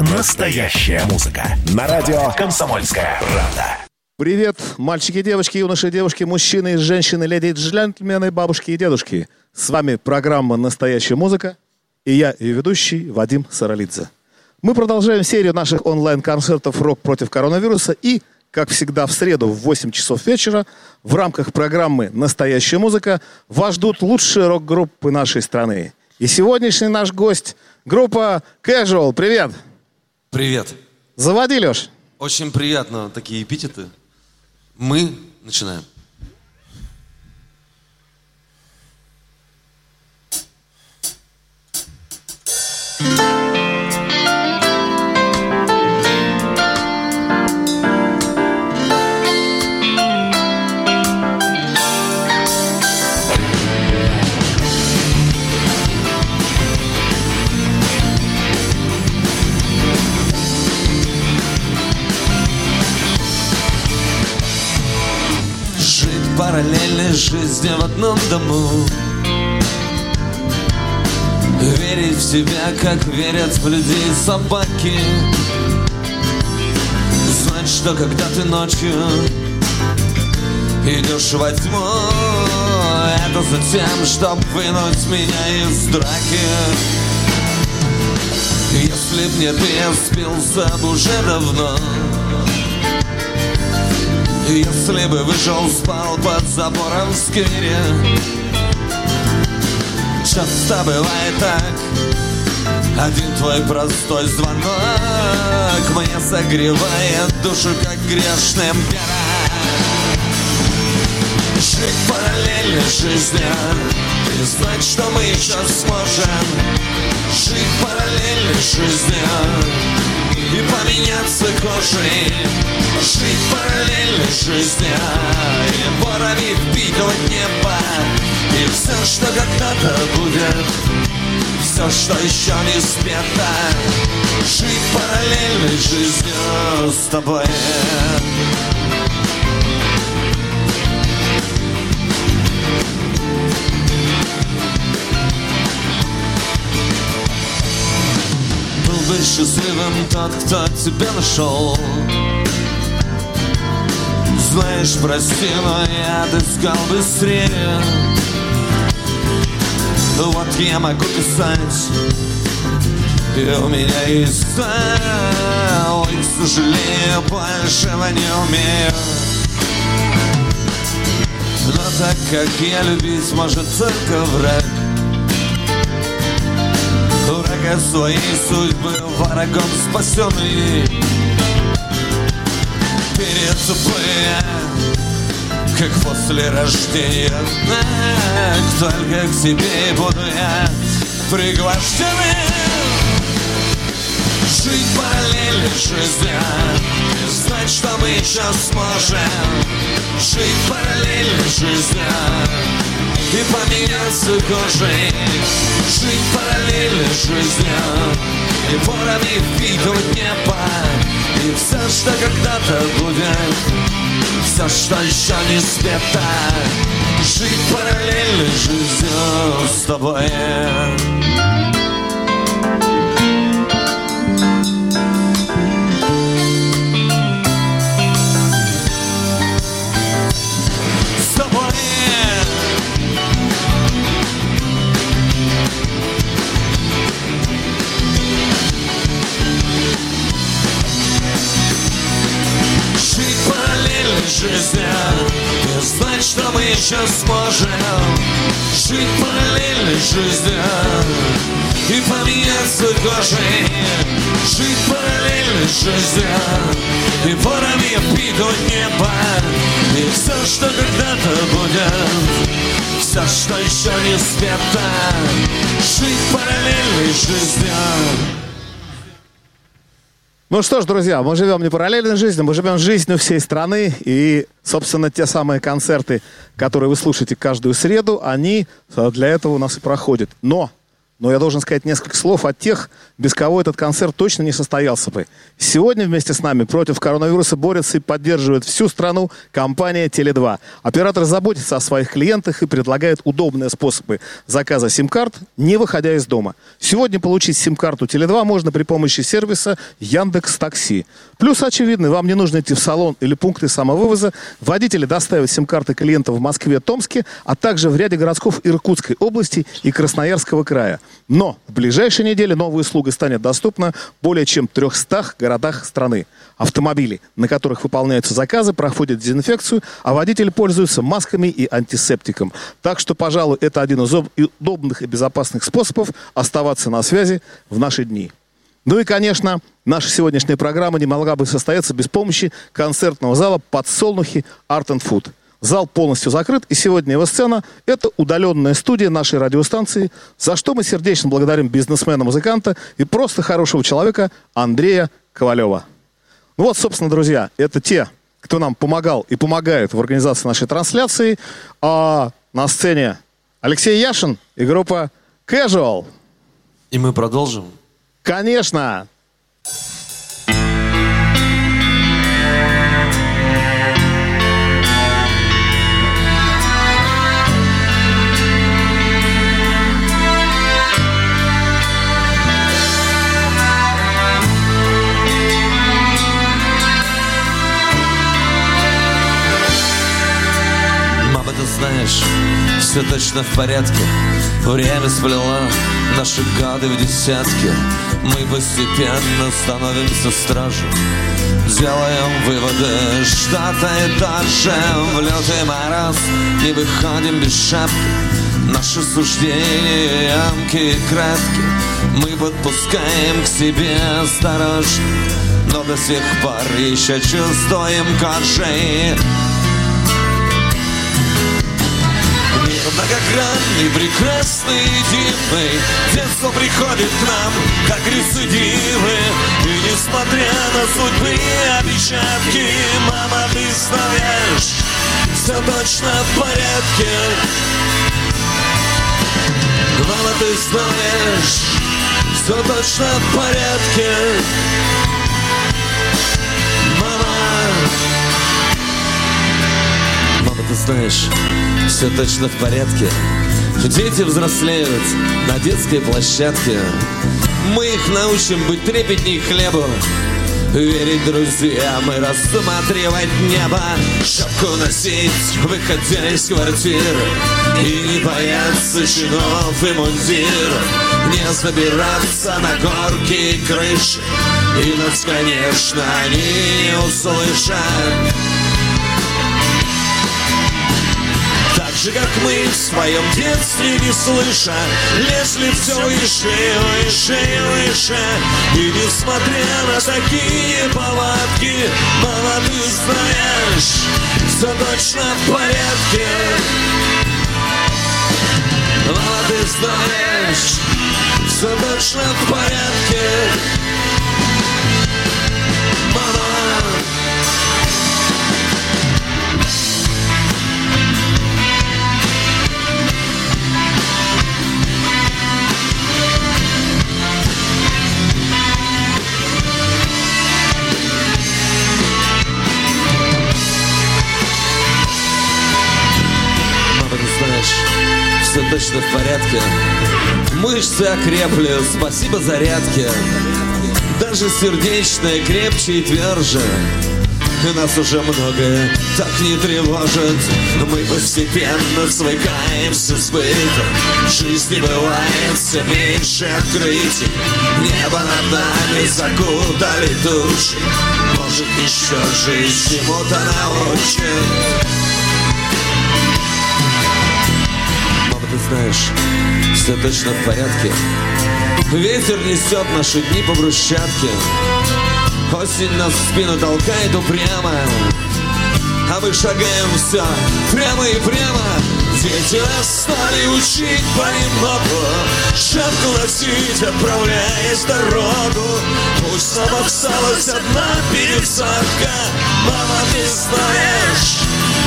Настоящая музыка. На радио «Комсомольская правда». Привет, мальчики, девочки, юноши, девушки, мужчины, женщины, леди, и джентльмены, бабушки и дедушки. С вами программа «Настоящая музыка» и я, ее ведущий Вадим Саралидзе. Мы продолжаем серию наших онлайн-концертов «Рок против коронавируса» и, как всегда, в среду в 8 часов вечера в рамках программы «Настоящая музыка» вас ждут лучшие рок-группы нашей страны. И сегодняшний наш гость – группа Casual. Привет! Привет. Заводи, Леш. Очень приятно такие эпитеты. Мы начинаем. Жить жизни в одном дому. Верить в себя, как верят в людей собаки. Знать, что когда ты ночью идешь во тьму Это за тем, чтоб вынуть меня из драки. Если б не ты, я спился бы уже давно если бы вышел, спал под забором в сквере. Часто бывает так. Один твой простой звонок Мне согревает душу, как грешным пера Жить параллельной жизни. И знать, что мы еще сможем. Жить параллельной жизни и поменяться кожей Жить параллельной жизни И порами впитывать небо. И все, что когда-то будет Все, что еще не спето Жить параллельной жизнью с тобой Был бы счастливым тот, кто тебя нашел Знаешь, прости, но я отыскал быстрее Вот я могу писать И у меня есть И, к сожалению, большего не умею Но так как я любить может только враг Врага своей судьбы врагом спасенный Перецепуя, как после рождения Так, Только к себе буду я приглашенный. Жить параллельной жизни И знать, что мы еще сможем Жить параллельной жизни И поменяться кожей. Жить параллельной жизнью И порами впитывать небо. И все, что когда-то будет. Все, что еще не спето. Жить параллельной жизнью с тобой жизнью И знать, что мы еще сможем Жить параллельной жизнью. И поменяться кожей Жить параллельной жизнью. И порами впитывать небо И все, что когда-то будет. Все, что еще не спето Жить параллельной жизнью Ну что ж, друзья, мы живем не параллельной жизнью, мы живем жизнью всей страны. И, собственно, те самые концерты, которые вы слушаете каждую среду, они э, для этого у нас и проходят. Но но я должен сказать несколько слов о тех, без кого этот концерт точно не состоялся бы. Сегодня вместе с нами против коронавируса борется и поддерживает всю страну компания Теле2. Оператор заботится о своих клиентах и предлагает удобные способы заказа сим-карт, не выходя из дома. Сегодня получить сим-карту Теле2 можно при помощи сервиса Яндекс Такси. Плюс очевидный, вам не нужно идти в салон или пункты самовывоза. Водители доставят сим-карты клиентов в Москве, Томске, а также в ряде городков Иркутской области и Красноярского края. Но в ближайшие недели новая услуга станет доступна более чем в 300 городах страны. Автомобили, на которых выполняются заказы, проходят дезинфекцию, а водители пользуются масками и антисептиком. Так что, пожалуй, это один из удобных и безопасных способов оставаться на связи в наши дни. Ну и, конечно, наша сегодняшняя программа не могла бы состояться без помощи концертного зала «Подсолнухи Art and Food». Зал полностью закрыт, и сегодня его сцена – это удаленная студия нашей радиостанции, за что мы сердечно благодарим бизнесмена-музыканта и просто хорошего человека Андрея Ковалева. Ну вот, собственно, друзья, это те, кто нам помогал и помогает в организации нашей трансляции. А на сцене Алексей Яшин и группа Casual. И мы продолжим. Конечно! знаешь, все точно в порядке. Время сплело наши годы в десятки. Мы постепенно становимся стражем Делаем выводы что-то и даже В лютый мороз. Не выходим без шапки. Наши суждения ямки и кратки. Мы подпускаем к себе осторожно Но до сих пор еще чувствуем кожей Многогранный, прекрасный, единый Детство приходит к нам, как рецидивы И несмотря на судьбы и обещатки Мама, ты знаешь, все точно в порядке. Мама, ты знаешь, все точно в порядке знаешь, все точно в порядке. Дети взрослеют на детской площадке. Мы их научим быть трепетней хлеба. Верить друзьям и рассматривать небо Шапку носить, выходя из квартиры И не бояться чинов и мундиров Не забираться на горки и крыши И нас, конечно, они не услышат же, как мы в своем детстве не слыша Лезли все выше, выше выше. И несмотря на такие повадки Мама, знаешь, все точно в порядке. Мама, знаешь, все точно в порядке точно в порядке. Мышцы окрепли, спасибо зарядке. Даже сердечное крепче и тверже. И нас уже многое так не тревожит. Мы постепенно свыкаемся с бытом. В жизни бывает все меньше открытий. Небо над нами закутали души Может еще жизнь чему-то научит знаешь, все точно в порядке. Ветер несет наши дни по брусчатке. Осень нас в спину толкает упрямо. А мы шагаем все прямо и прямо. Дети нас стали учить понемногу Шапку носить, отправляясь дорогу Пусть нам осталась одна пересадка Мама, ты знаешь,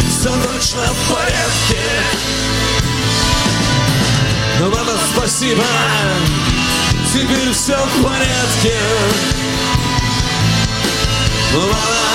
все точно в порядке Мама, спасибо, теперь все в порядке. Мама,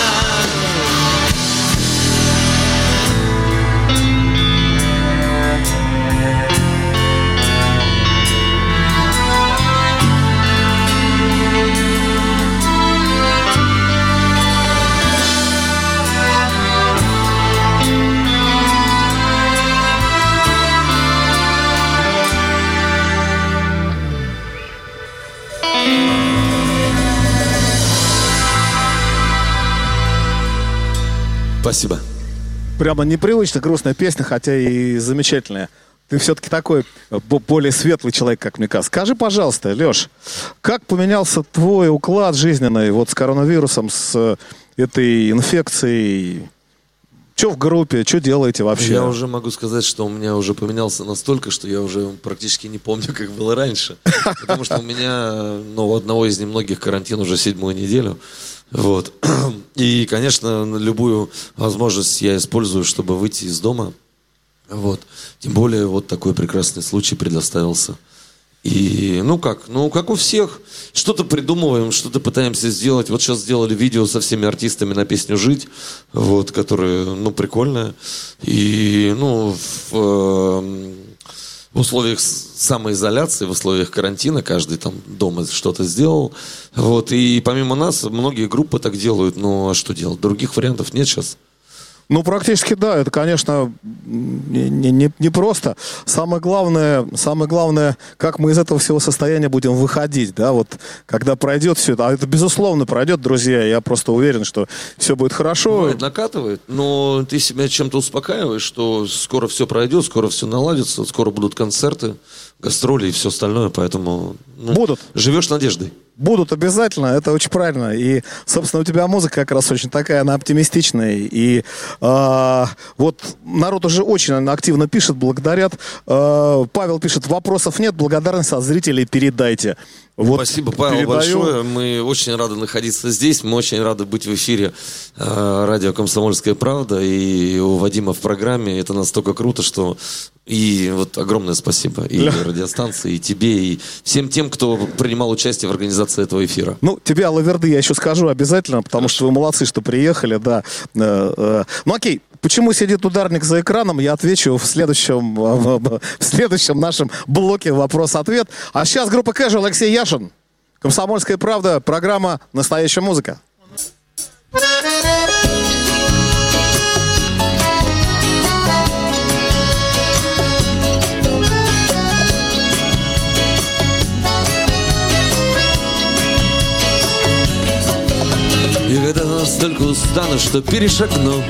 Прямо непривычно грустная песня, хотя и замечательная. Ты все-таки такой э, более светлый человек, как мне кажется. Скажи, пожалуйста, Леш, как поменялся твой уклад жизненный вот с коронавирусом, с э, этой инфекцией? Что в группе, что делаете вообще? Я уже могу сказать, что у меня уже поменялся настолько, что я уже практически не помню, как было раньше. Потому что у меня, ну, у одного из немногих карантин уже седьмую неделю. Вот. И, конечно, любую возможность я использую, чтобы выйти из дома. Вот. Тем более, вот такой прекрасный случай предоставился. И, ну как, ну как у всех, что-то придумываем, что-то пытаемся сделать. Вот сейчас сделали видео со всеми артистами на песню «Жить», вот, которая, ну, прикольная. И, ну, в, э, в условиях самоизоляции, в условиях карантина, каждый там дома что-то сделал. Вот, и помимо нас, многие группы так делают, ну а что делать? Других вариантов нет сейчас. Ну, практически да, это, конечно, не, не, не просто. Самое главное, самое главное, как мы из этого всего состояния будем выходить, да, вот, когда пройдет все это, а это, безусловно, пройдет, друзья, я просто уверен, что все будет хорошо. Бывает, накатывает, но ты себя чем-то успокаиваешь, что скоро все пройдет, скоро все наладится, скоро будут концерты, гастроли и все остальное, поэтому... Ну, будут. Живешь надеждой. Будут обязательно, это очень правильно. И, собственно, у тебя музыка как раз очень такая, она оптимистичная. И э, вот народ уже очень активно пишет, благодарят. Э, Павел пишет, вопросов нет, благодарность от зрителей передайте. Вот Спасибо, Павел, передаю. большое. Мы очень рады находиться здесь. Мы очень рады быть в эфире э, радио «Комсомольская правда» и у Вадима в программе. Это настолько круто, что и вот огромное спасибо и Ля. радиостанции, и тебе, и всем тем, кто принимал участие в организации этого эфира. Ну, тебе, Алаверды, я еще скажу обязательно, потому что вы молодцы, что приехали, да. Э, э. Ну, окей, Почему сидит ударник за экраном, я отвечу в следующем, в следующем нашем блоке вопрос-ответ. А сейчас группа Кэжу, Алексей Яшин. Комсомольская правда, программа «Настоящая музыка». И когда настолько устану, что перешагну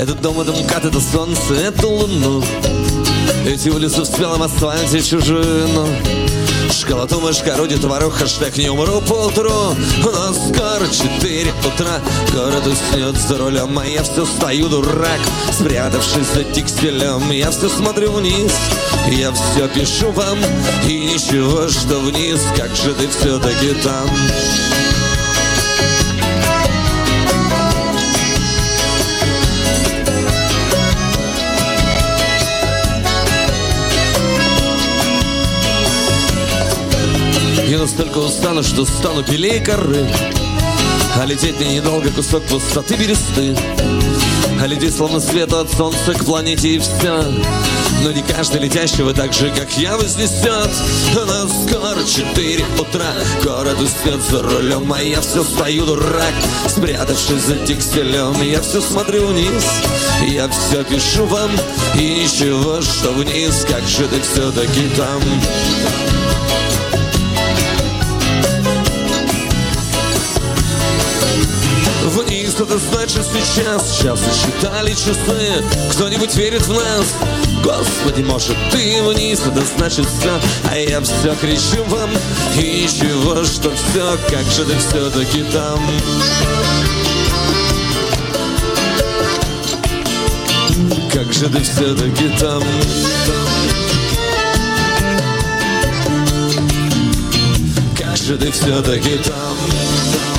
Этот дом, это МКАД, это солнце, это луну. Эти улицы в спелом асфальте чужину. Школоту, мышка, руди, творог, хэштег не умру поутру У нас скоро четыре утра. Город уснет за рулем, а я все стою дурак Спрятавшись за текстилем, я все смотрю вниз Я все пишу вам, и ничего, что вниз. Как же ты все-таки там настолько устану, что стану белее коры А лететь мне недолго кусок пустоты бересты. А лететь словно свет от солнца к планете и все Но не каждый летящего так же, как я, вознесет На скоро четыре утра Город уснет за рулем, а я все стою дурак. Спрятавшись за текстилем, я все смотрю вниз. Я все пишу вам, и ничего, что вниз. Как же ты все-таки там Вниз это значит сейчас. Сейчас считали часы Кто-нибудь верит в нас? Господи, может ты вниз Это значит все А я все кричу вам. И ничего, что все Как же ты все-таки там? Как же ты все-таки там, Как же ты все-таки там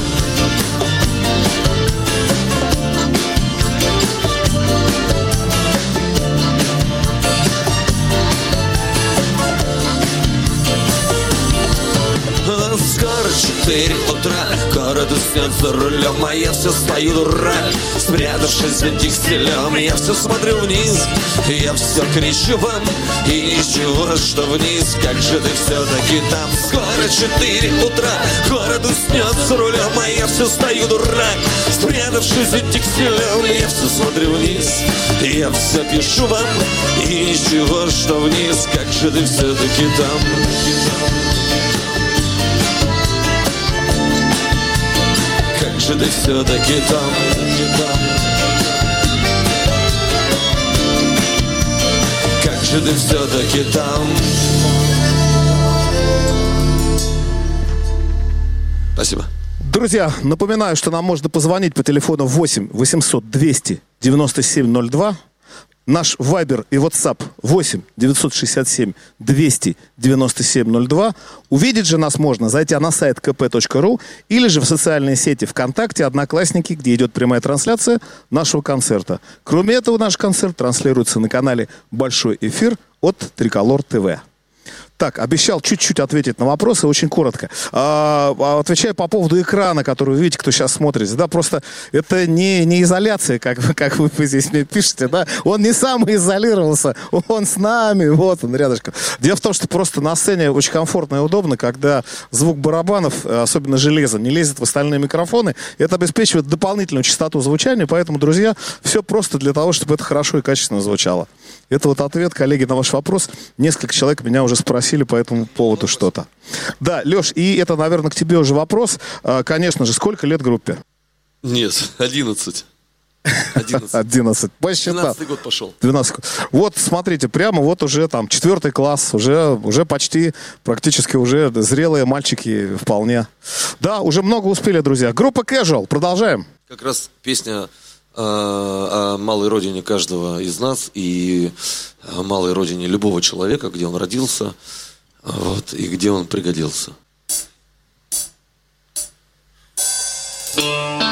четыре утра. Город уснет за рулем, а я все стою дурак Спрятавшись за дикселем, я все смотрю вниз. Я все кричу вам, и ничего, что вниз. Как же ты все-таки там? Скоро четыре утра. Город уснет за рулем, а я все стою дурак Спрятавшись за дикселем, я все смотрю вниз. Я все пишу вам, и ничего, что вниз. Как же ты все-таки там? Же ты все-таки там? Как же ты все-таки там? Спасибо. Друзья, напоминаю, что нам можно позвонить по телефону 8 800 200 9702. Наш Вайбер и WhatsApp 8 967 200 9702. Увидеть же нас можно, зайти на сайт kp.ru или же в социальные сети ВКонтакте, Одноклассники, где идет прямая трансляция нашего концерта. Кроме этого, наш концерт транслируется на канале «Большой эфир» от Триколор ТВ. Так, обещал чуть-чуть ответить на вопросы, очень коротко. А, а, отвечаю по поводу экрана, который вы видите, кто сейчас смотрит. Да, просто это не, не изоляция, как, как вы здесь мне пишете, да. Он не сам изолировался, он с нами, вот он рядышком. Дело в том, что просто на сцене очень комфортно и удобно, когда звук барабанов, э, особенно железа, не лезет в остальные микрофоны. Это обеспечивает дополнительную частоту звучания, поэтому, друзья, все просто для того, чтобы это хорошо и качественно звучало. Это вот ответ, коллеги, на ваш вопрос. Несколько человек меня уже спросили по этому поводу что-то. Да, Леш, и это, наверное, к тебе уже вопрос. А, Конечно же, сколько лет группе? Нет, 11. 11. 11. Посчитал. 12 год пошел. 12. Вот, смотрите, прямо вот уже там четвертый класс, уже, уже почти, практически уже зрелые мальчики вполне. Да, уже много успели, друзья. Группа Casual, продолжаем. Как раз песня о малой родине каждого из нас и о малой родине любого человека, где он родился вот, и где он пригодился. Эти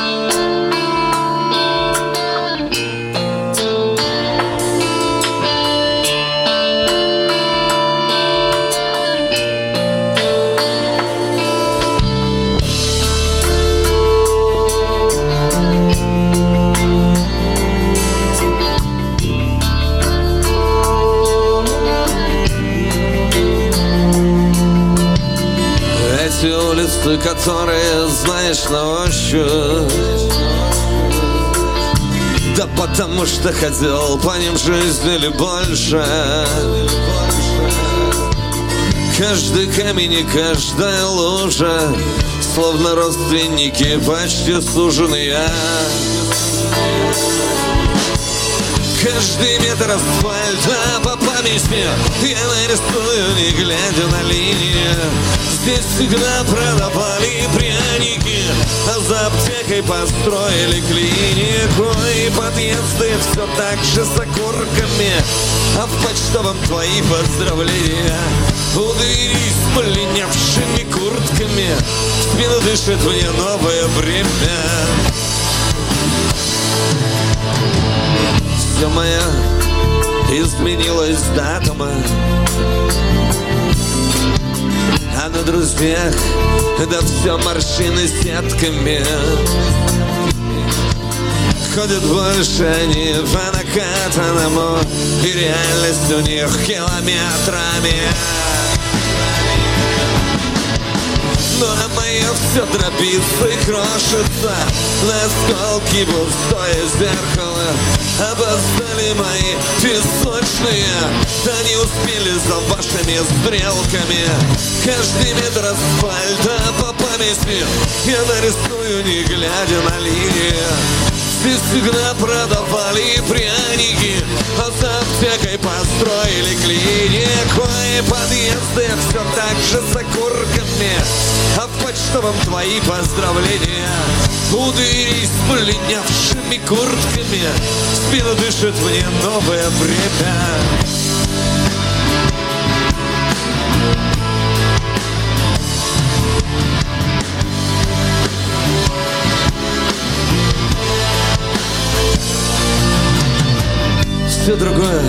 которые знаешь на ощупь. Да потому что хотел по ним жизнь или больше. Каждый камень и каждая лужа Словно родственники, почти суженые Каждый метр асфальта по памяти. Я нарисую, не глядя на линии. Здесь всегда продавали пряники А за аптекой построили клинику. И подъезды все так же с окурками А в почтовом твои поздравления. Удырись полинявшими куртками В спину дышит мне новое время все моя изменилась датума А на друзьях да все морщины сетками. Ходят больше они по накатанному И реальность у них километрами Ну а мое все дробится и крошится. На осколки пустое зеркало. Опоздали мои песочные. Да не успели за вашими стрелками. Каждый метр асфальта по памяти Я нарисую, не глядя на линии Здесь всегда продавали пряники. А за аптекой построили клинику И подъезды все так же с окурками А в почтовом твои поздравления. Удырись с полинявшими куртками. В Спину дышит мне новое время все другое.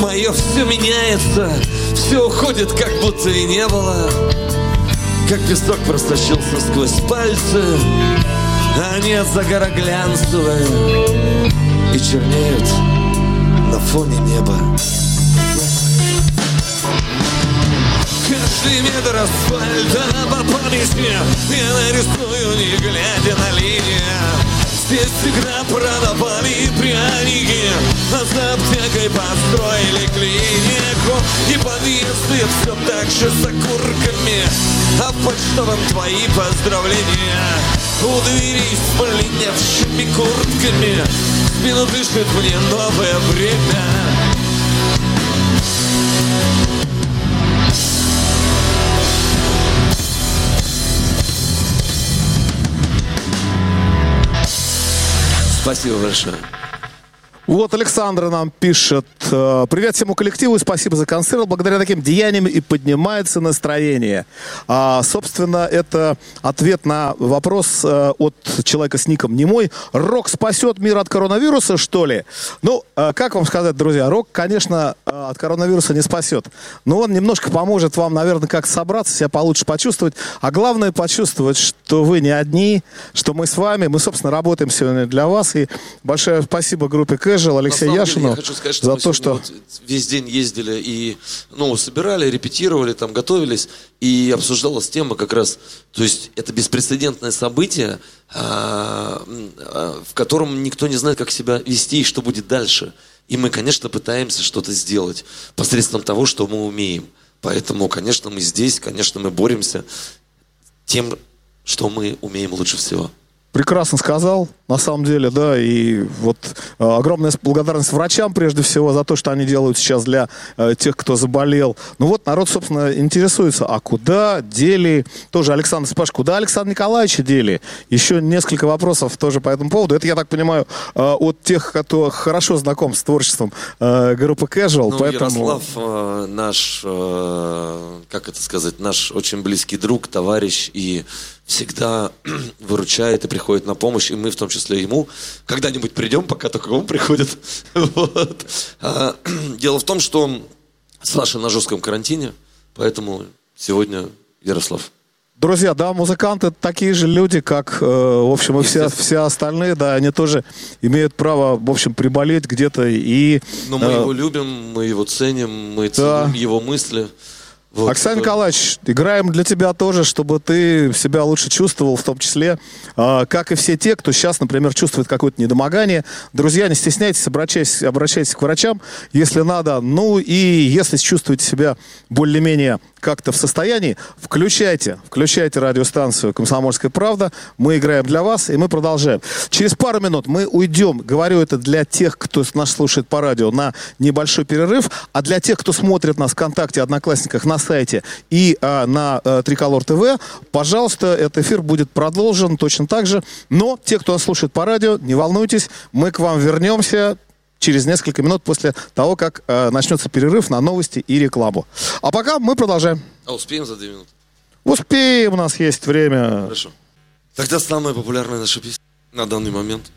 Мое все меняется. Все уходит, как будто и не было. Как песок просочился сквозь пальцы А нет загара глянцевые И чернеют на фоне неба. Каждый метр асфальта по памяти Я нарисую, не глядя на линию Здесь всегда продавали пряники. А за аптекой построили клинику. И подъезды все так же с окурками. А в почтовом твои поздравления. У дверей с полиневшими куртками. Спину дышит мне новое время Спасибо большое. Вот Александра нам пишет. э, Привет всему коллективу и спасибо за концерт. Благодаря таким деяниям и поднимается настроение. А, собственно, это ответ на вопрос э, от человека с ником Немой. Рок спасет мир от коронавируса, что ли? Ну, э, как вам сказать, друзья, рок, конечно, от коронавируса не спасет. Но он немножко поможет вам, наверное, как собраться, себя получше почувствовать. А главное, почувствовать, что вы не одни, что мы с вами. Мы, собственно, работаем сегодня для вас. И большое спасибо группе Casual, Алексею Яшину я хочу сказать, что за мы то, что... вот весь день ездили и ну, собирали, репетировали, там, готовились, и обсуждалась тема как раз, то есть это беспрецедентное событие, а, а, в котором никто не знает, как себя вести и что будет дальше. И мы, конечно, пытаемся что-то сделать посредством того, что мы умеем. Поэтому, конечно, мы здесь, конечно, мы боремся тем, что мы умеем лучше всего. Прекрасно сказал, на самом деле, да, и вот э, огромная благодарность врачам, прежде всего, за то, что они делают сейчас для э, тех, кто заболел. Ну вот народ, собственно, интересуется, а куда дели, тоже Александр спрашивает, куда Александр Николаевича дели? Еще несколько вопросов тоже по этому поводу. Это, я так понимаю, э, от тех, кто хорошо знаком с творчеством э, группы Casual, Ну, поэтому... Ярослав э, наш, э, как это сказать, наш очень близкий друг, товарищ и всегда выручает и приходит на помощь, и мы в том числе ему когда-нибудь придем, пока только он приходит. Вот. А, Дело в том, что Саша на жестком карантине, поэтому сегодня Ярослав. Друзья, да, музыканты такие же люди, как, э, в общем, и все, все остальные, да, они тоже имеют право, в общем, приболеть где-то и... Но мы э, его любим, мы его ценим, мы ценим его мысли. Вот. Оксана Николаевич, играем для тебя тоже, чтобы ты себя лучше чувствовал, в том числе, э, как и все те, кто сейчас, например, чувствует какое-то недомогание. Друзья, не стесняйтесь, обращайтесь, обращайтесь к врачам, если надо. Ну и если чувствуете себя более-менее как-то в состоянии, включайте, включайте радиостанцию «Комсомольская правда». Мы играем для вас, и мы продолжаем. Через пару минут мы уйдем, говорю это для тех, кто нас слушает по радио, на небольшой перерыв, а для тех, кто смотрит нас ВКонтакте, Одноклассниках, на сайте и а, на а, Триколор ТВ, пожалуйста, этот эфир будет продолжен точно так же. Но те, кто нас слушает по радио, не волнуйтесь, мы к вам вернемся через несколько минут после того, как э, начнется перерыв на новости и рекламу. А пока мы продолжаем. А успеем за две минуты? Успеем, у нас есть время. Хорошо. Тогда самая популярная наша песня на данный момент.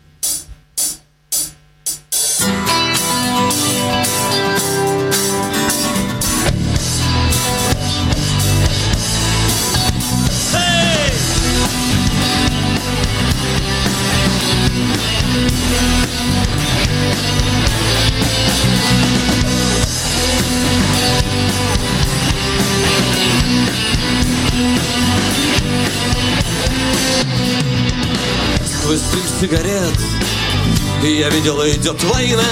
Сигарет Я видел, идет война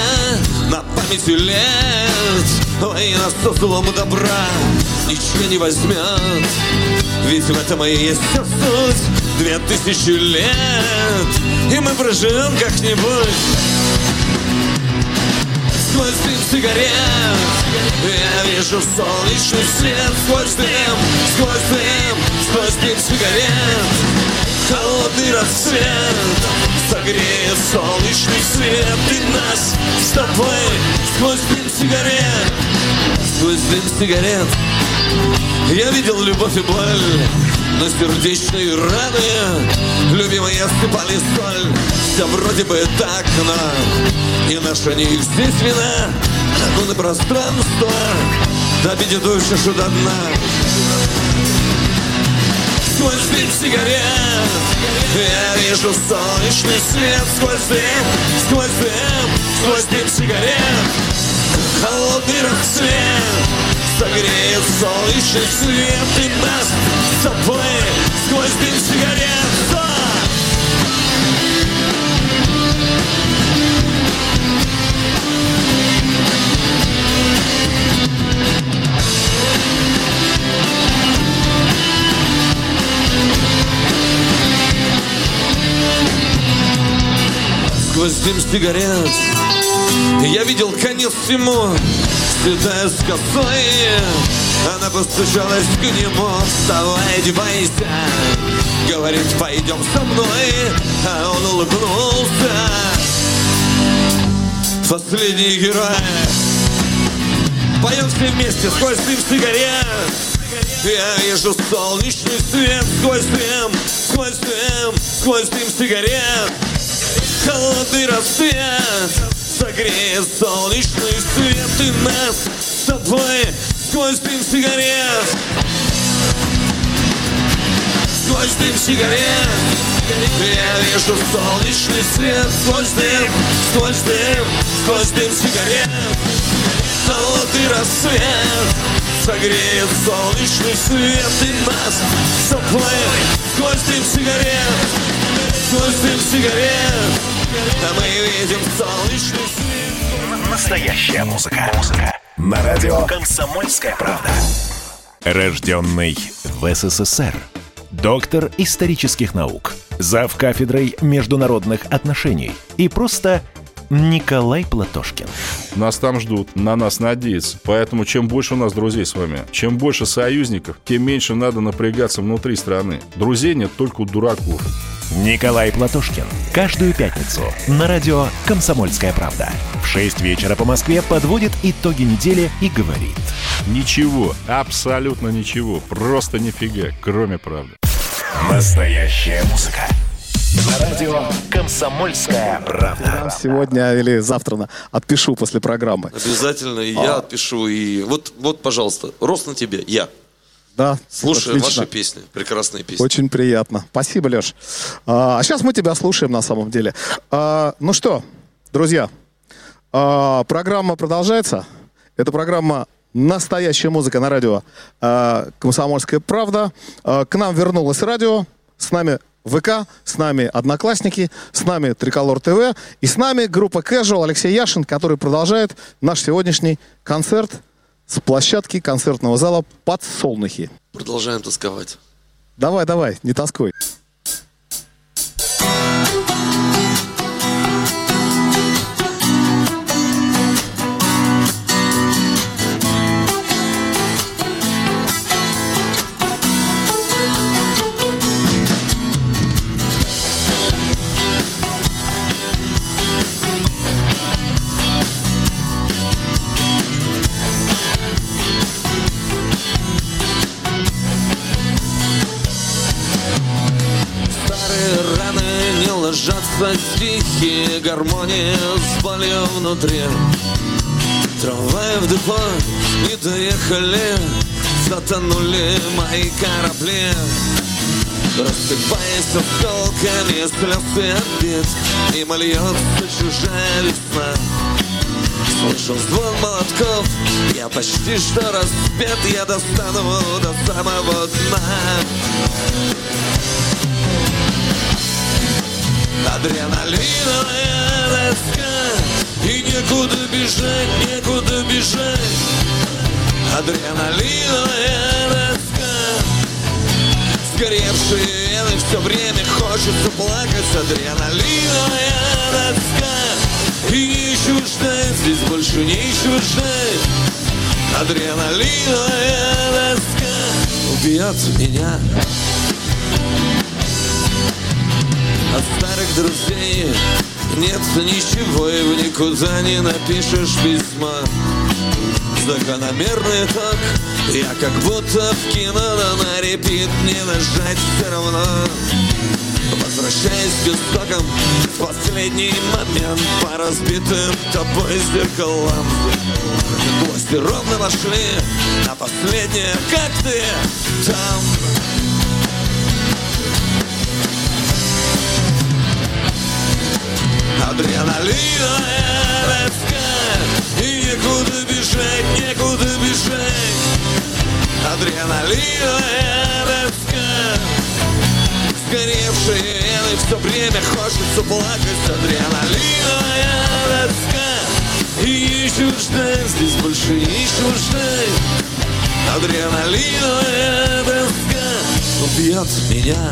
На памяти лет. Война с злом добра Ничего не возьмет Ведь в этом и есть вся суть. Две тысячи лет И мы проживем как-нибудь. Сквозь дым сигарет Я вижу солнечный свет. Сквозь дым, сквозь дым Сквозь дым сигарет. Холодный рассвет Согреет солнечный свет И нас с тобой Сквозь дым сигарет Сквозь дым сигарет. Я видел любовь и боль на сердечные раны Любимые сыпали соль. Все вроде бы так, но И наша не здесь вина. Но на пространство Добить душу до дна. Сквозь дым сигарет Я вижу солнечный свет сквозь дым, сквозь дым, сквозь дым сигарет. Холодный рассвет согреет солнечный свет И нас с тобой сквозь дым сигарет сквозь сигарет. Я видел конец всему Святая с косой Она постучалась к нему Вставай, одевайся. Говорит, пойдем со мной. А он улыбнулся. Последний герой. Поем все вместе сквозь дым сигарет. Я вижу солнечный свет сквозь дым, сквозь дым, сквозь дым сигарет холодный рассвет Согреет солнечный свет И нас с тобой сквозь дым сигарет. Сквозь дым сигарет Я вижу солнечный свет. Сквозь дым, сквозь дым, сквозь дым сигарет. Холодный рассвет Согреет солнечный свет И нас с тобой сквозь дым сигарет. Сквозь дым сигарет а мы видим солнечный свет. Настоящая музыка. Музыка. На радио «Комсомольская правда». Рожденный в СССР. Доктор исторических наук. Зав кафедрой международных отношений. И просто Николай Платошкин. Нас там ждут, на нас надеются. Поэтому чем больше у нас друзей с вами, чем больше союзников, тем меньше надо напрягаться внутри страны. Друзей нет только у дураков. Николай Платошкин. Каждую пятницу на радио «Комсомольская правда». В 6 вечера по Москве подводит итоги недели и говорит. Ничего, абсолютно ничего, просто нифига, кроме правды. Настоящая музыка. На радио «Комсомольская правда». Сегодня или завтра отпишу после программы. Обязательно и я а. отпишу. И вот, вот, пожалуйста, рост на тебе, я. Да, Слушаем ваши песни, прекрасные песни. Очень приятно. Спасибо, Леш. А, сейчас мы тебя слушаем на самом деле. А, ну что, друзья, а, программа продолжается. Это программа «Настоящая музыка» на радио а, «Комсомольская правда». А, к нам вернулось радио. С нами ВК, с нами Одноклассники, с нами Триколор ТВ и с нами группа Casual Алексей Яшин, который продолжает наш сегодняшний концерт – с площадки концертного зала «Подсолнухи». Продолжаем тосковать. Давай, давай, не тоскуй. Стихи гармонии с болью внутри. Трамваи в депо не доехали Затонули мои корабли. Рассыпаясь осколками слез и обид Мимо льется чужая весна. Слышу звон молотков Я почти что распят Я достану до самого дна Адреналиновая тоска И некуда бежать, некуда бежать Адреналиновая тоска Сгоревшие вены все время хочется плакать Адреналиновая тоска И нечего ждать, здесь больше нечего ждать Адреналиновая тоска Убьет меня от старых друзей нет ничего и в никуда не напишешь письма. Закономерный итог Я как будто в кино, но на репит не нажать все равно. Возвращаясь к истокам В последний момент По разбитым тобой зеркалам. Гости ровно вошли На последнее, как ты там Адреналиновая тоска И некуда бежать, некуда бежать. Адреналиновая тоска Сгоревшие вены все время хочется плакать. Адреналиновая тоска И ищу ждать, здесь больше ищу ждать. Адреналиновая тоска убьет меня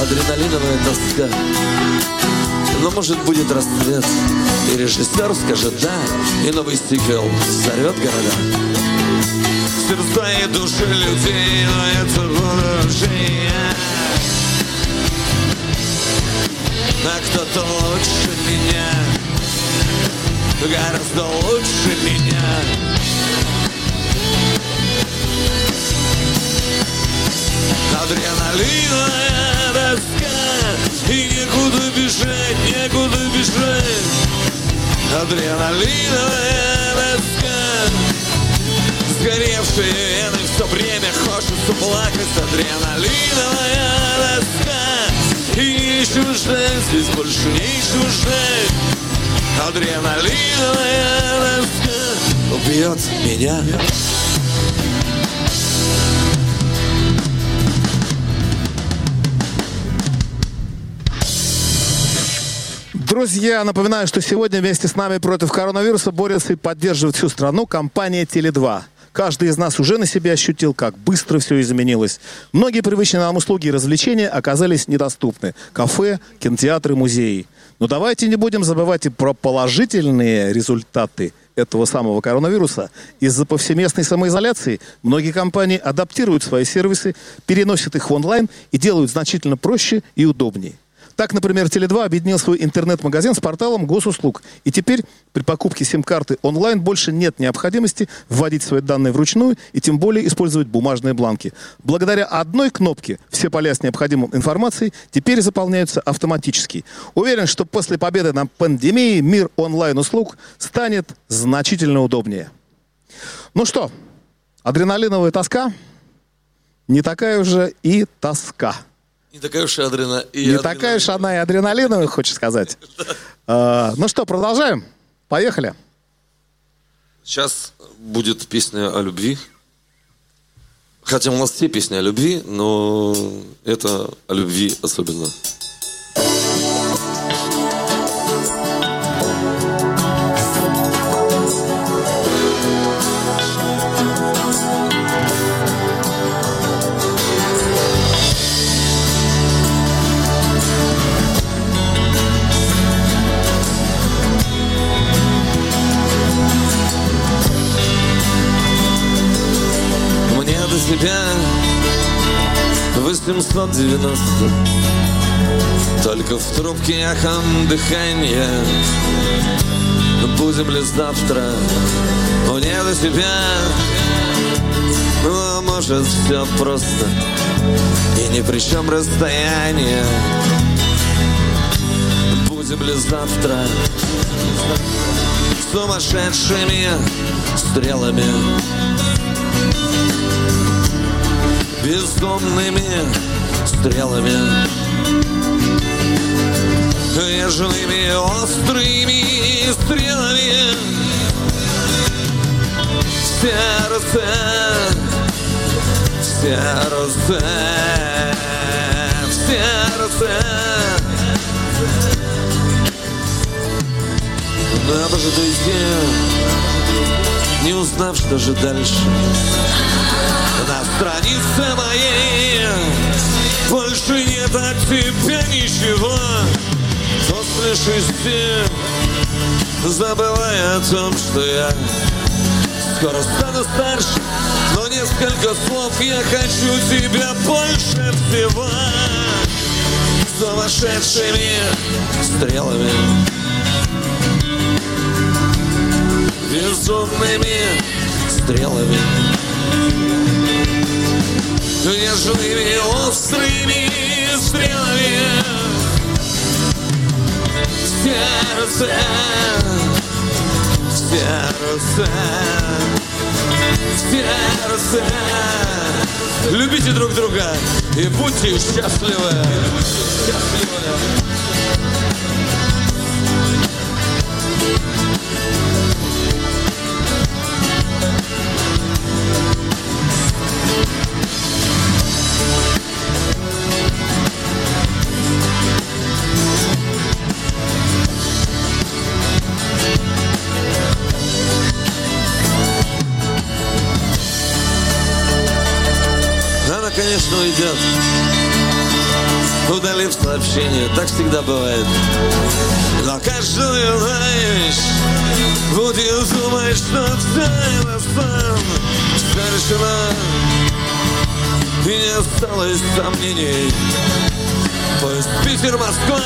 Адреналиновая тоска но может будет расцвет И режиссер скажет да И новый сиквел взорвет города. Сердца и души людей Но это жить А кто-то лучше меня Гораздо лучше меня Адреналиновая тоска И некуда бежать, некуда бежать. Адреналиновая тоска Сгоревшие вены все время хочется плакать. Адреналиновая тоска И ищу ждать, здесь больше не ищу ждать. Адреналиновая тоска убьет меня Друзья, напоминаю, что сегодня вместе с нами против коронавируса борется и поддерживает всю страну компания Теле2. Каждый из нас уже на себе ощутил, как быстро все изменилось. Многие привычные нам услуги и развлечения оказались недоступны. Кафе, кинотеатры, музеи. Но давайте не будем забывать и про положительные результаты этого самого коронавируса. Из-за повсеместной самоизоляции многие компании адаптируют свои сервисы, переносят их в онлайн и делают значительно проще и удобнее. Так, например, Теле2 объединил свой интернет-магазин с порталом госуслуг. И теперь при покупке сим-карты онлайн больше нет необходимости вводить свои данные вручную и тем более использовать бумажные бланки. Благодаря одной кнопке все поля с необходимой информацией теперь заполняются автоматически. Уверен, что после победы на пандемии мир онлайн-услуг станет значительно удобнее. Ну что, адреналиновая тоска не такая уже и тоска. Не такая уж и адрена... и Не адреналин. такая уж она и адреналиновая, хочешь сказать. А, Ну что, продолжаем? Поехали. Сейчас будет песня о любви. Хотя у нас все песни о любви, но это о любви особенно. Тебя 890 Только в трубке эхом дыхания. Будем ли завтра? Мне до тебя. Ну, а может, все просто. И ни при чем расстояние. Будем ли завтра? Сумасшедшими стрелами бездомными стрелами. Нежными острыми стрелами. Сердце, сердце, сердце. Надо же дойти, не узнав, что же дальше на странице моей Больше нет от тебя ничего. После шести Забывая о том, что я Скоро стану старше. Но несколько слов я хочу тебя больше всего. Сумасшедшими стрелами Безумными стрелами нежными острыми стрелами. Сердце, сердце, сердце, Любите друг друга и будьте счастливы. Она, уйдет, удалив сообщение, так всегда бывает. Но каждую ночь будет думать, что тайна сам решено. И не осталось сомнений. Пусть Питер, Москва,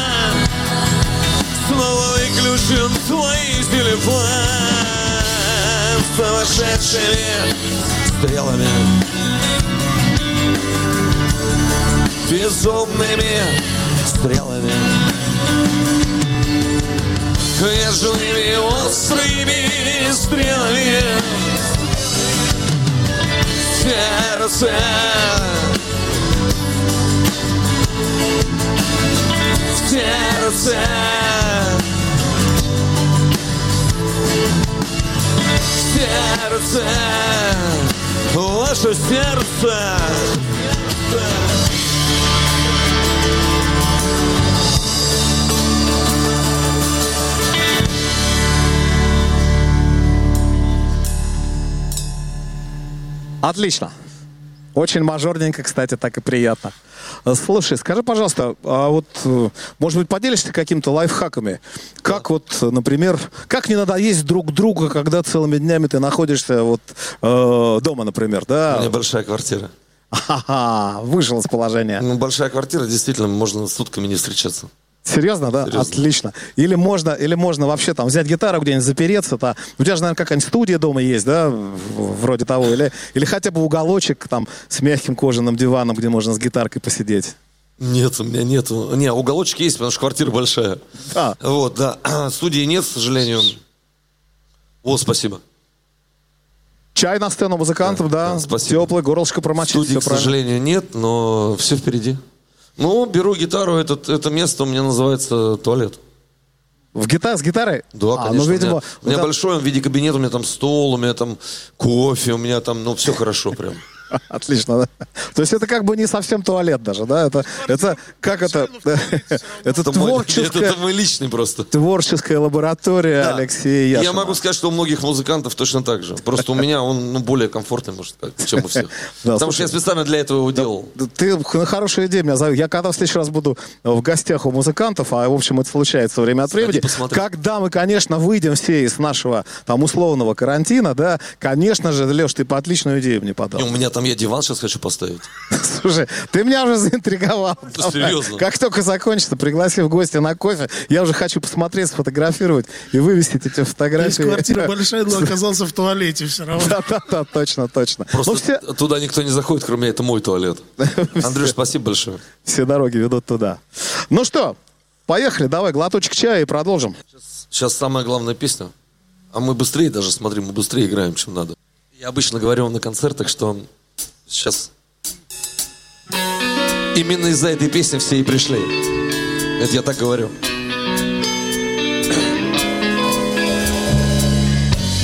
снова выключен твой телефон. Сумасшедшими стрелами безумными стрелами. Нежными острыми стрелами сердце. Сердце. Сердце. Ваше сердце. Отлично. Очень мажорненько, кстати, так и приятно. Э, Слушай, скажи, пожалуйста, а вот, э, может быть, поделишься какими-то лайфхаками? Как вот, э, например, как не надоесть друг друга, когда целыми днями ты находишься вот э, дома, например, У меня да? большая квартира. Ха-ха, вышел из положения. Ну, большая квартира, действительно, можно сутками не встречаться. Серьезно, да? Серьезно. Отлично. Или можно, или можно вообще там взять гитару где-нибудь запереться, то у тебя же, наверное, какая-нибудь студия дома есть, да, вроде того, или, или хотя бы уголочек там с мягким кожаным диваном, где можно с гитаркой посидеть. Нет, у меня нету. Не, уголочек есть, потому что квартира большая. А. Вот, да. Студии нет, к сожалению. Вот, спасибо. Чай на сцену музыкантов, да, да, спасибо. теплый, горлышко промочить, Студии, к правильно. сожалению, нет, но все впереди. Ну, беру гитару, этот, это место у меня называется туалет. В гитар, с гитарой? Да, А, конечно. ну, у меня, видимо, у меня да. большой он в виде кабинета, у меня там стол, у меня там кофе, у меня там, ну, все хорошо прям. Отлично, да. То есть это как бы не совсем туалет даже, да? Это, это как это? Это Это творческая, это мой личный просто. творческая лаборатория Да. Алексея Я Яшина. могу сказать, что у многих музыкантов точно так же. Просто у меня он ну, более комфортный, может, чем у всех. Да, Потому слушай. что я специально для этого его делал. Ты на хорошая идея меня зовет. Я когда в следующий раз буду в гостях у музыкантов, а в общем это случается время от времени, когда мы, конечно, выйдем все из нашего там условного карантина, да, конечно же, Леш, ты по отличную идею мне подал. И у меня там я диван сейчас хочу поставить. Слушай, ты меня уже заинтриговал. Да серьезно? Как только закончится, пригласи в гости на кофе, я уже хочу посмотреть, сфотографировать и вывесить эти То фотографии. есть квартира большая, но оказался в туалете все равно. Да-да-да, точно, точно. Просто Ну, все, туда никто не заходит, кроме меня, это мой туалет. Андрюш, спасибо большое. все дороги ведут туда. Ну что, поехали, давай, глоточек чая и продолжим. Сейчас самая главная песня. А мы быстрее даже, смотри, мы быстрее играем, чем надо. Я обычно говорю вам на концертах, что сейчас именно из-за этой песни все и пришли. Это я так говорю.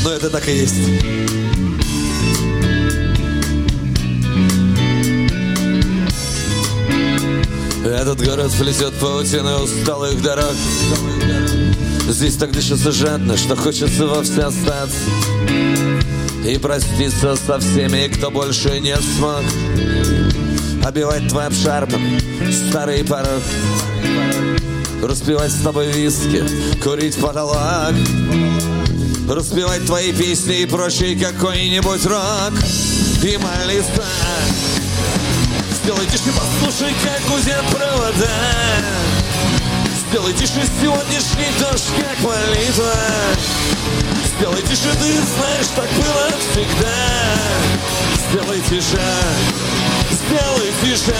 Но это так и есть. Этот город плетет паутины усталых дорог Здесь так дышится жадно, что хочется вовсе остаться И проститься со всеми, кто больше не смог. Обивать твой обшарпан старый порог. Распивать с тобой виски, курить потолок. Распевать твои песни и прочий какой-нибудь рок. И молиться. Сделай тише, послушай, как гудят провода Сделай тише сегодняшний дождь, как молитва. Сделай тише, ты знаешь, так было всегда. Сделай тише, сделай тише,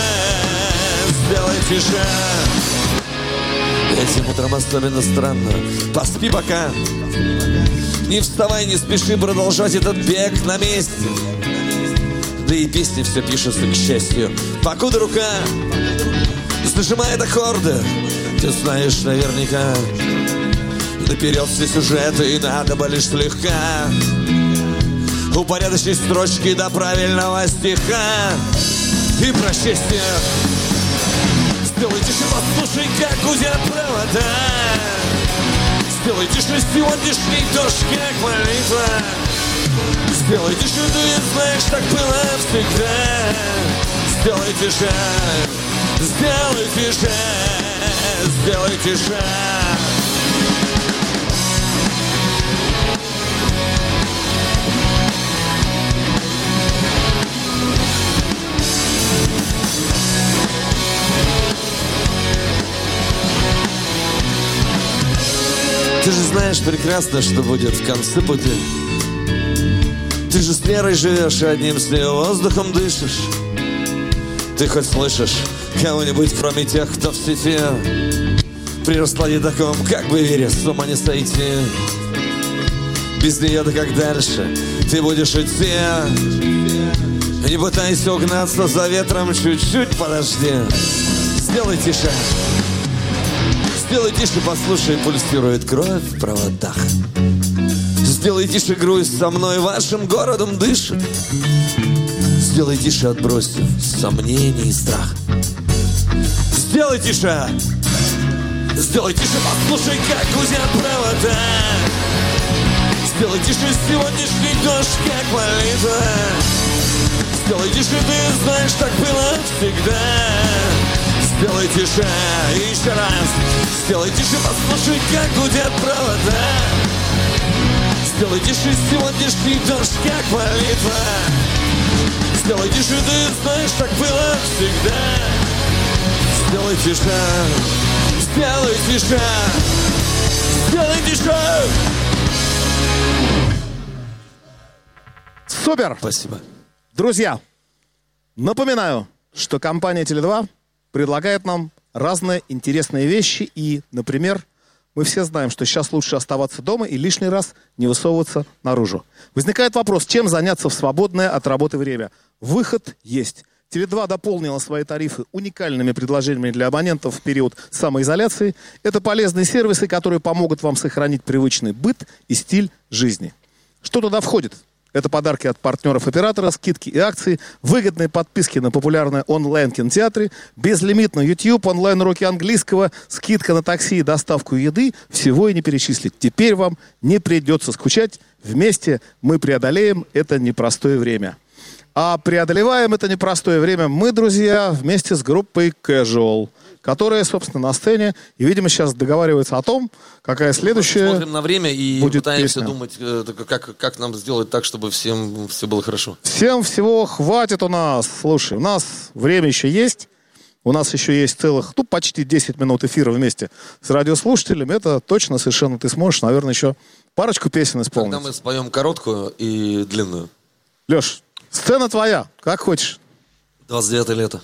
сделай тише. Этим утром особенно странно. Поспи пока. Не вставай, не спеши продолжать этот бег на месте. Да и песни все пишутся, к счастью. Покуда рука зажимает аккорды Ты знаешь наверняка. Наперед все сюжеты, и надо бы лишь слегка. Упорядочить строчки до правильного стиха. И про счастье Сделай тише, послушай, как гудят провода. Сделай тише сегодняшний дождь, как молитва. Сделай тише, ты знаешь, так было всегда. Сделай тише, сделай тише, сделай тише Ты же знаешь прекрасно, что будет в конце пути. Ты же с Лерой живешь, одним с ней воздухом дышишь. Ты хоть слышишь кого-нибудь, кроме тех, кто в сети При раскладе таком, как бы вере, с ума не сойти Без нее-то как дальше ты будешь идти Не пытайся угнаться за ветром, чуть-чуть подожди Сделай тише Сделай тише, послушай, пульсирует кровь в проводах. Сделай тише, грусть со мной вашим городом дышит. Сделай тише, отбросив сомнения и страх. Сделай тише! Сделай тише, послушай, как гудят провода. Сделай тише сегодняшний дождь, как молитва. Сделай тише, ты знаешь, так было всегда. Сделай тише, еще раз Сделай тише, послушай, как гудят провода Сделай тише сегодняшний дождь, как молитва Сделай тише, ты знаешь, так было всегда Сделай тише, сделай тише Сделай тише Супер! Спасибо. Друзья, напоминаю, что компания Теле2 предлагает нам разные интересные вещи. И, например, мы все знаем, что сейчас лучше оставаться дома и лишний раз не высовываться наружу. Возникает вопрос, чем заняться в свободное от работы время? Выход есть. Теле2 дополнила свои тарифы уникальными предложениями для абонентов в период самоизоляции. Это полезные сервисы, которые помогут вам сохранить привычный быт и стиль жизни. Что туда входит? Это подарки от партнеров оператора, скидки и акции, выгодные подписки на популярные онлайн-кинотеатры, безлимитный YouTube, онлайн-уроки английского, скидка на такси и доставку еды. Всего и не перечислить. Теперь вам не придется скучать. Вместе мы преодолеем это непростое время. А преодолеваем это непростое время мы, друзья, вместе с группой Casual – которая, собственно, на сцене. И, видимо, сейчас договаривается о том, какая следующая Смотрим на время и будет пытаемся песня. думать, э, как, как нам сделать так, чтобы всем все было хорошо. Всем всего хватит у нас. Слушай, у нас время еще есть. У нас еще есть целых, ну, почти 10 минут эфира вместе с радиослушателями. Это точно совершенно ты сможешь, наверное, еще парочку песен исполнить. Когда мы споем короткую и длинную. Леш, сцена твоя, как хочешь. 29 лето.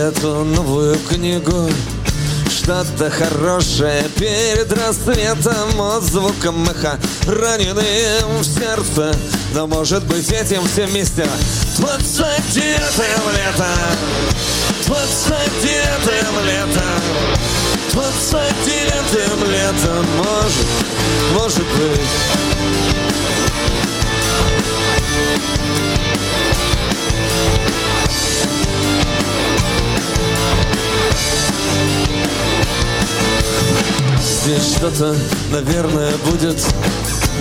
Эту новую книгу. Что-то хорошее перед рассветом От звуком эха раненым в сердце. Но может быть этим все вместе. Двадцатилетым летом Двадцатилетым летом Двадцатилетым летом Может, может быть Здесь что-то, наверное, будет.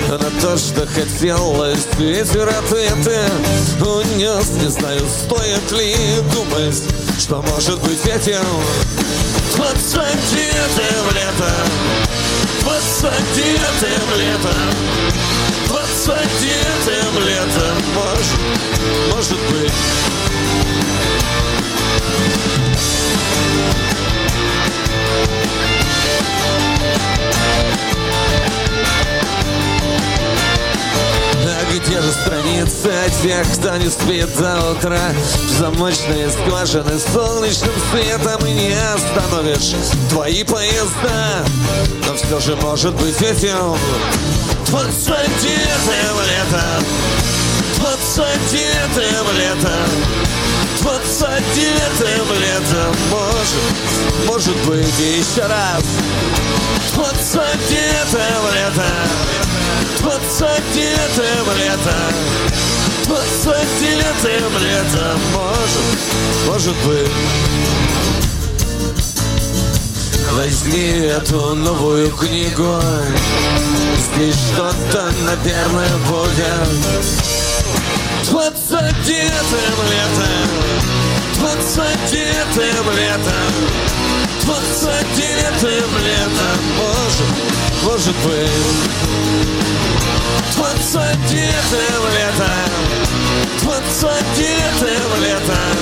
На то, что хотелось Ветер ответы унес. Не знаю, стоит ли думать Что может быть этим. Двадцатилетым летом. Двадцатилетым летом. Двадцатилетым летом. Может, может быть Спасать тех, кто не спит до утра. Замочные скважины солнечным светом И не остановишь твои поезда. Но все же может быть этим. Двадцатилетием летом Двадцатилетием летом Двадцатилетием летом Может, может быть еще раз. Двадцатилетием летом Двадцатилетием летом. Двадцатилетием летом Может, может быть. Возьми эту новую книгу. Здесь что-то, наверное, будет Двадцатилетием летом. Двадцатилетием летом. Двадцатилетием летом Может, может быть. Двадцатилетием летом Двадцатилетием летом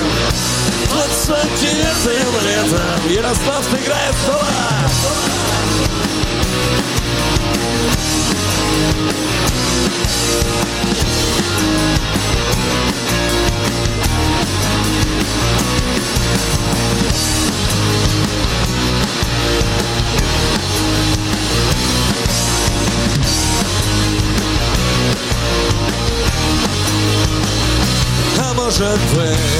Двадцатилетием летом Ярослав сыграет соло А может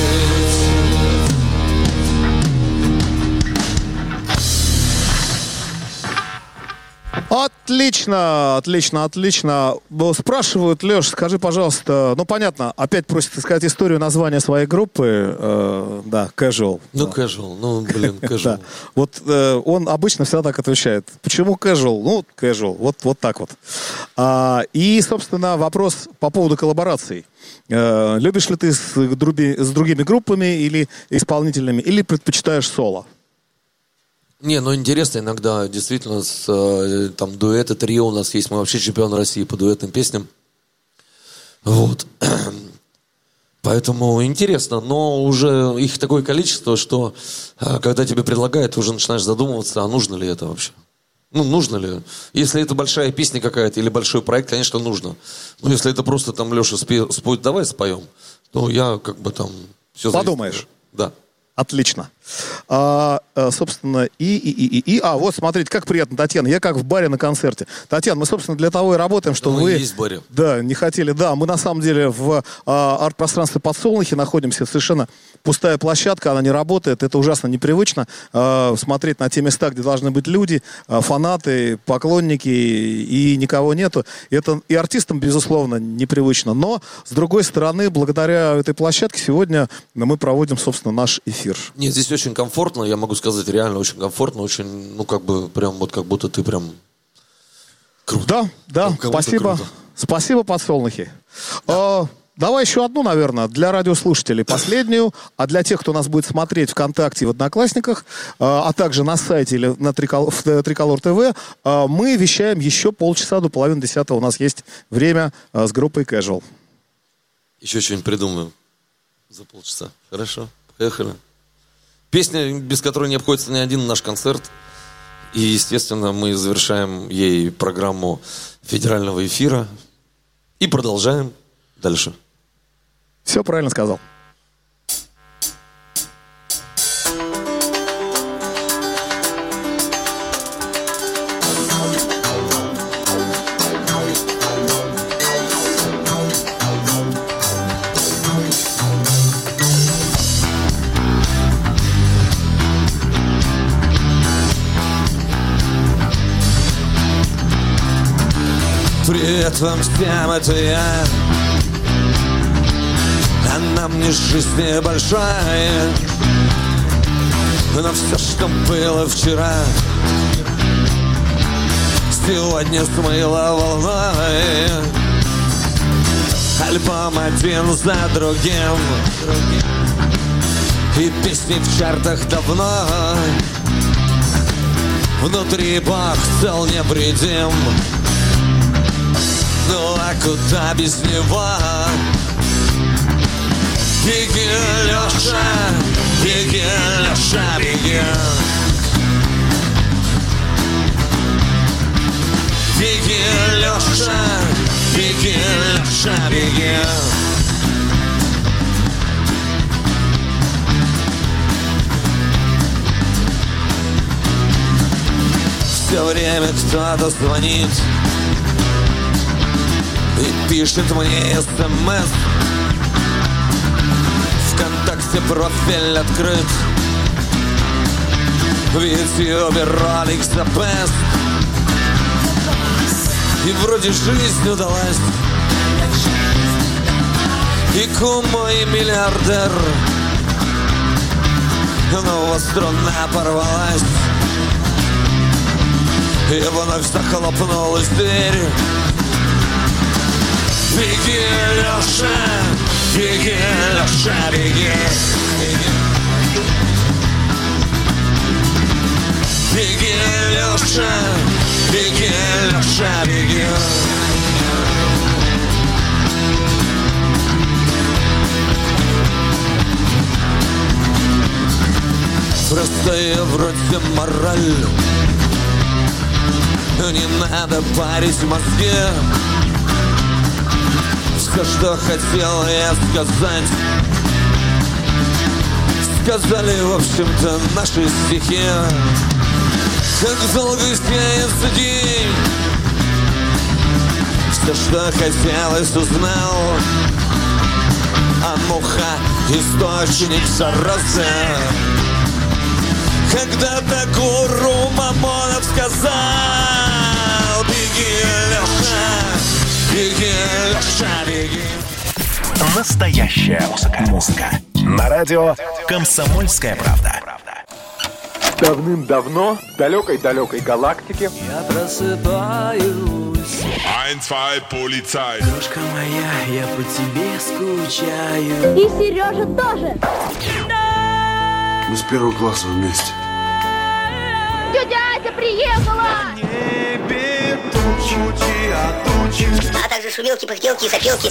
Отлично, отлично, отлично. Ну, Спрашивают, Леш, скажи, пожалуйста, ну понятно, опять просят сказать историю названия своей группы, э, да, Casual. Ну, Да. casual, ну, блин, Да. casual. Вот э, он обычно всегда так отвечает. Почему casual? Ну, casual. Вот, вот так вот. А, и, собственно, вопрос по поводу коллабораций. Э, любишь ли ты с, друби- с другими группами или исполнителями, или предпочитаешь соло? Не, ну интересно иногда действительно с э, там дуэты, трио у нас есть. Мы вообще чемпионы России по дуэтным песням. Вот. Поэтому интересно, но уже их такое количество, что э, когда тебе предлагают, ты уже начинаешь задумываться, а нужно ли это вообще. Ну, нужно ли? Если это большая песня какая-то или большой проект, конечно, нужно. Но если это просто там Леша споет, давай споем, то я как бы там все Подумаешь. Да. Отлично. А, э, собственно, и, и, и, и, и, а, вот, смотрите, как приятно, Татьяна, я как в баре на концерте. Татьяна, мы, собственно, для того и работаем, что Мы вы... и есть в баре. Да, не хотели, да, мы на самом деле в а, арт-пространстве подсолнухи находимся, совершенно пустая площадка, она не работает, это ужасно непривычно, а, смотреть на те места, где должны быть люди, а, фанаты, поклонники, и никого нету. Это и артистам, безусловно, непривычно, но, с другой стороны, благодаря этой площадке сегодня мы проводим, собственно, наш эфир. Нет, здесь очень комфортно, я могу сказать, реально очень комфортно, очень, ну, как бы, прям, вот как будто ты прям... Круто. Да, да, Ну, спасибо. круто. Спасибо, подсолнухи. А, давай еще одну, наверное, для радиослушателей, последнюю, а для тех, кто нас будет смотреть ВКонтакте и в Одноклассниках, а, а также на сайте или на Трикол- в э, Триколор ТВ, а, мы вещаем еще полчаса до половины десятого. У нас есть время а, с группой Casual. Еще что-нибудь придумаю за полчаса. Хорошо, поехали. Песня, без которой не обходится ни один наш концерт. И, естественно, мы завершаем ей программу федерального эфира. И продолжаем дальше. Все правильно сказал. Привет вам всем, это я А нам не жизнь небольшая Но все, что было вчера Сегодня смыло волной. Альбом один за другим. И песни в чартах давно. Внутри Бог цел невредим ну а куда без него? Беги, Леша, беги, Леша, беги. Беги, Леша, беги, Леша, беги. Все время кто-то звонит и пишет мне смс Вконтакте профиль открыт. В Ютьюбе ролик И вроде жизнь удалась. И кум мой миллиардер. Но вас струна порвалась. И вновь захлопнулась дверь Беги, Леша, беги, Леша, беги, беги. Беги, Леша, беги, Леша, беги. Простая вроде мораль Не надо парить мозги Все, что хотел я сказать. Сказали, в общем-то, наши стихи. Как долго сменится день Все, что хотелось, узнал. А муха — источник заразы. Когда-то гуру Мамонов сказал Беги, Леша, беги, Леша, беги Настоящая музыка. Музыка. На радио «Комсомольская правда». Давным-давно в далекой-далекой галактике Я просыпаюсь, Ein, zwei, Polizei. крошка моя, я по тебе скучаю. И Сережа тоже. Мы с первого класса вместе. Тетя Ася приехала. А также шумелки, пыхтелки и запелки.